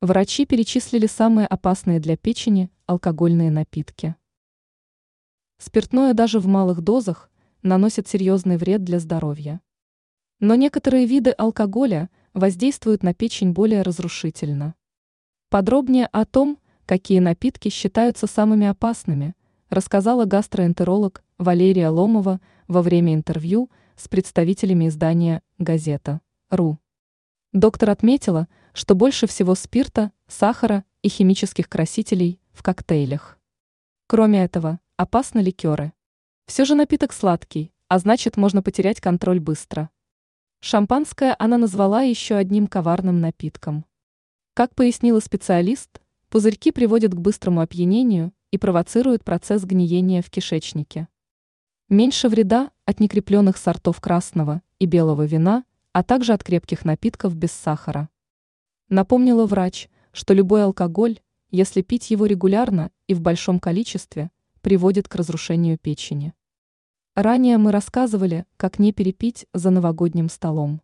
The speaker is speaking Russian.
Врачи перечислили самые опасные для печени алкогольные напитки. Спиртное даже в малых дозах наносит серьезный вред для здоровья. Но некоторые виды алкоголя воздействуют на печень более разрушительно. Подробнее о том, какие напитки считаются самыми опасными, рассказала гастроэнтеролог Валерия Ломова во время интервью с представителями издания «Газета.ру». Доктор отметила, что больше всего спирта, сахара и химических красителей в коктейлях. Кроме этого, опасны ликеры. Все же напиток сладкий, а значит можно потерять контроль быстро. Шампанское она назвала еще одним коварным напитком. Как пояснила специалист, пузырьки приводят к быстрому опьянению и провоцируют процесс гниения в кишечнике. Меньше вреда от некрепленных сортов красного и белого вина – а также от крепких напитков без сахара. Напомнила врач, что любой алкоголь, если пить его регулярно и в большом количестве, приводит к разрушению печени. Ранее мы рассказывали, как не перепить за новогодним столом.